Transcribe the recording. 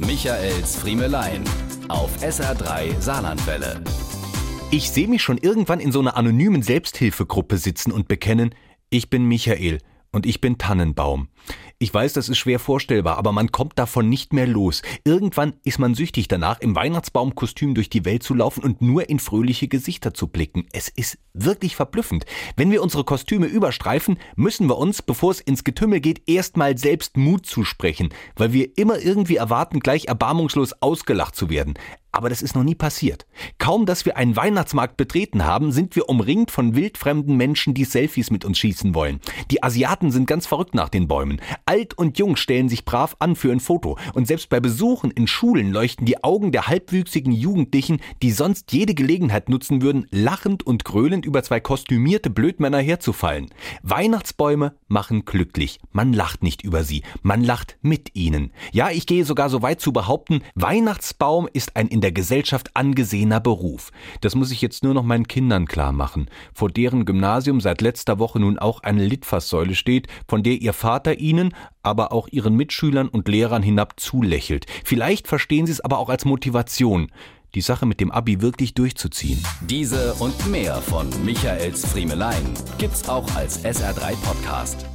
Michaels Friemelein auf SR3 Saarlandwelle. Ich sehe mich schon irgendwann in so einer anonymen Selbsthilfegruppe sitzen und bekennen, ich bin Michael und ich bin Tannenbaum. Ich weiß, das ist schwer vorstellbar, aber man kommt davon nicht mehr los. Irgendwann ist man süchtig danach, im Weihnachtsbaumkostüm durch die Welt zu laufen und nur in fröhliche Gesichter zu blicken. Es ist wirklich verblüffend. Wenn wir unsere Kostüme überstreifen, müssen wir uns, bevor es ins Getümmel geht, erstmal selbst Mut zusprechen, weil wir immer irgendwie erwarten, gleich erbarmungslos ausgelacht zu werden. Aber das ist noch nie passiert. Kaum, dass wir einen Weihnachtsmarkt betreten haben, sind wir umringt von wildfremden Menschen, die Selfies mit uns schießen wollen. Die Asiaten sind ganz verrückt nach den Bäumen. Alt und jung stellen sich brav an für ein Foto. Und selbst bei Besuchen in Schulen leuchten die Augen der halbwüchsigen Jugendlichen, die sonst jede Gelegenheit nutzen würden, lachend und gröhlend über zwei kostümierte Blödmänner herzufallen. Weihnachtsbäume machen glücklich. Man lacht nicht über sie, man lacht mit ihnen. Ja, ich gehe sogar so weit zu behaupten, Weihnachtsbaum ist ein in der Gesellschaft angesehener Beruf. Das muss ich jetzt nur noch meinen Kindern klar machen, vor deren Gymnasium seit letzter Woche nun auch eine Litfaßsäule steht, von der ihr Vater ihnen, aber auch ihren Mitschülern und Lehrern hinab zulächelt. Vielleicht verstehen sie es aber auch als Motivation die Sache mit dem Abi wirklich durchzuziehen. Diese und mehr von Michaels Friemelein gibt's auch als SR3 Podcast.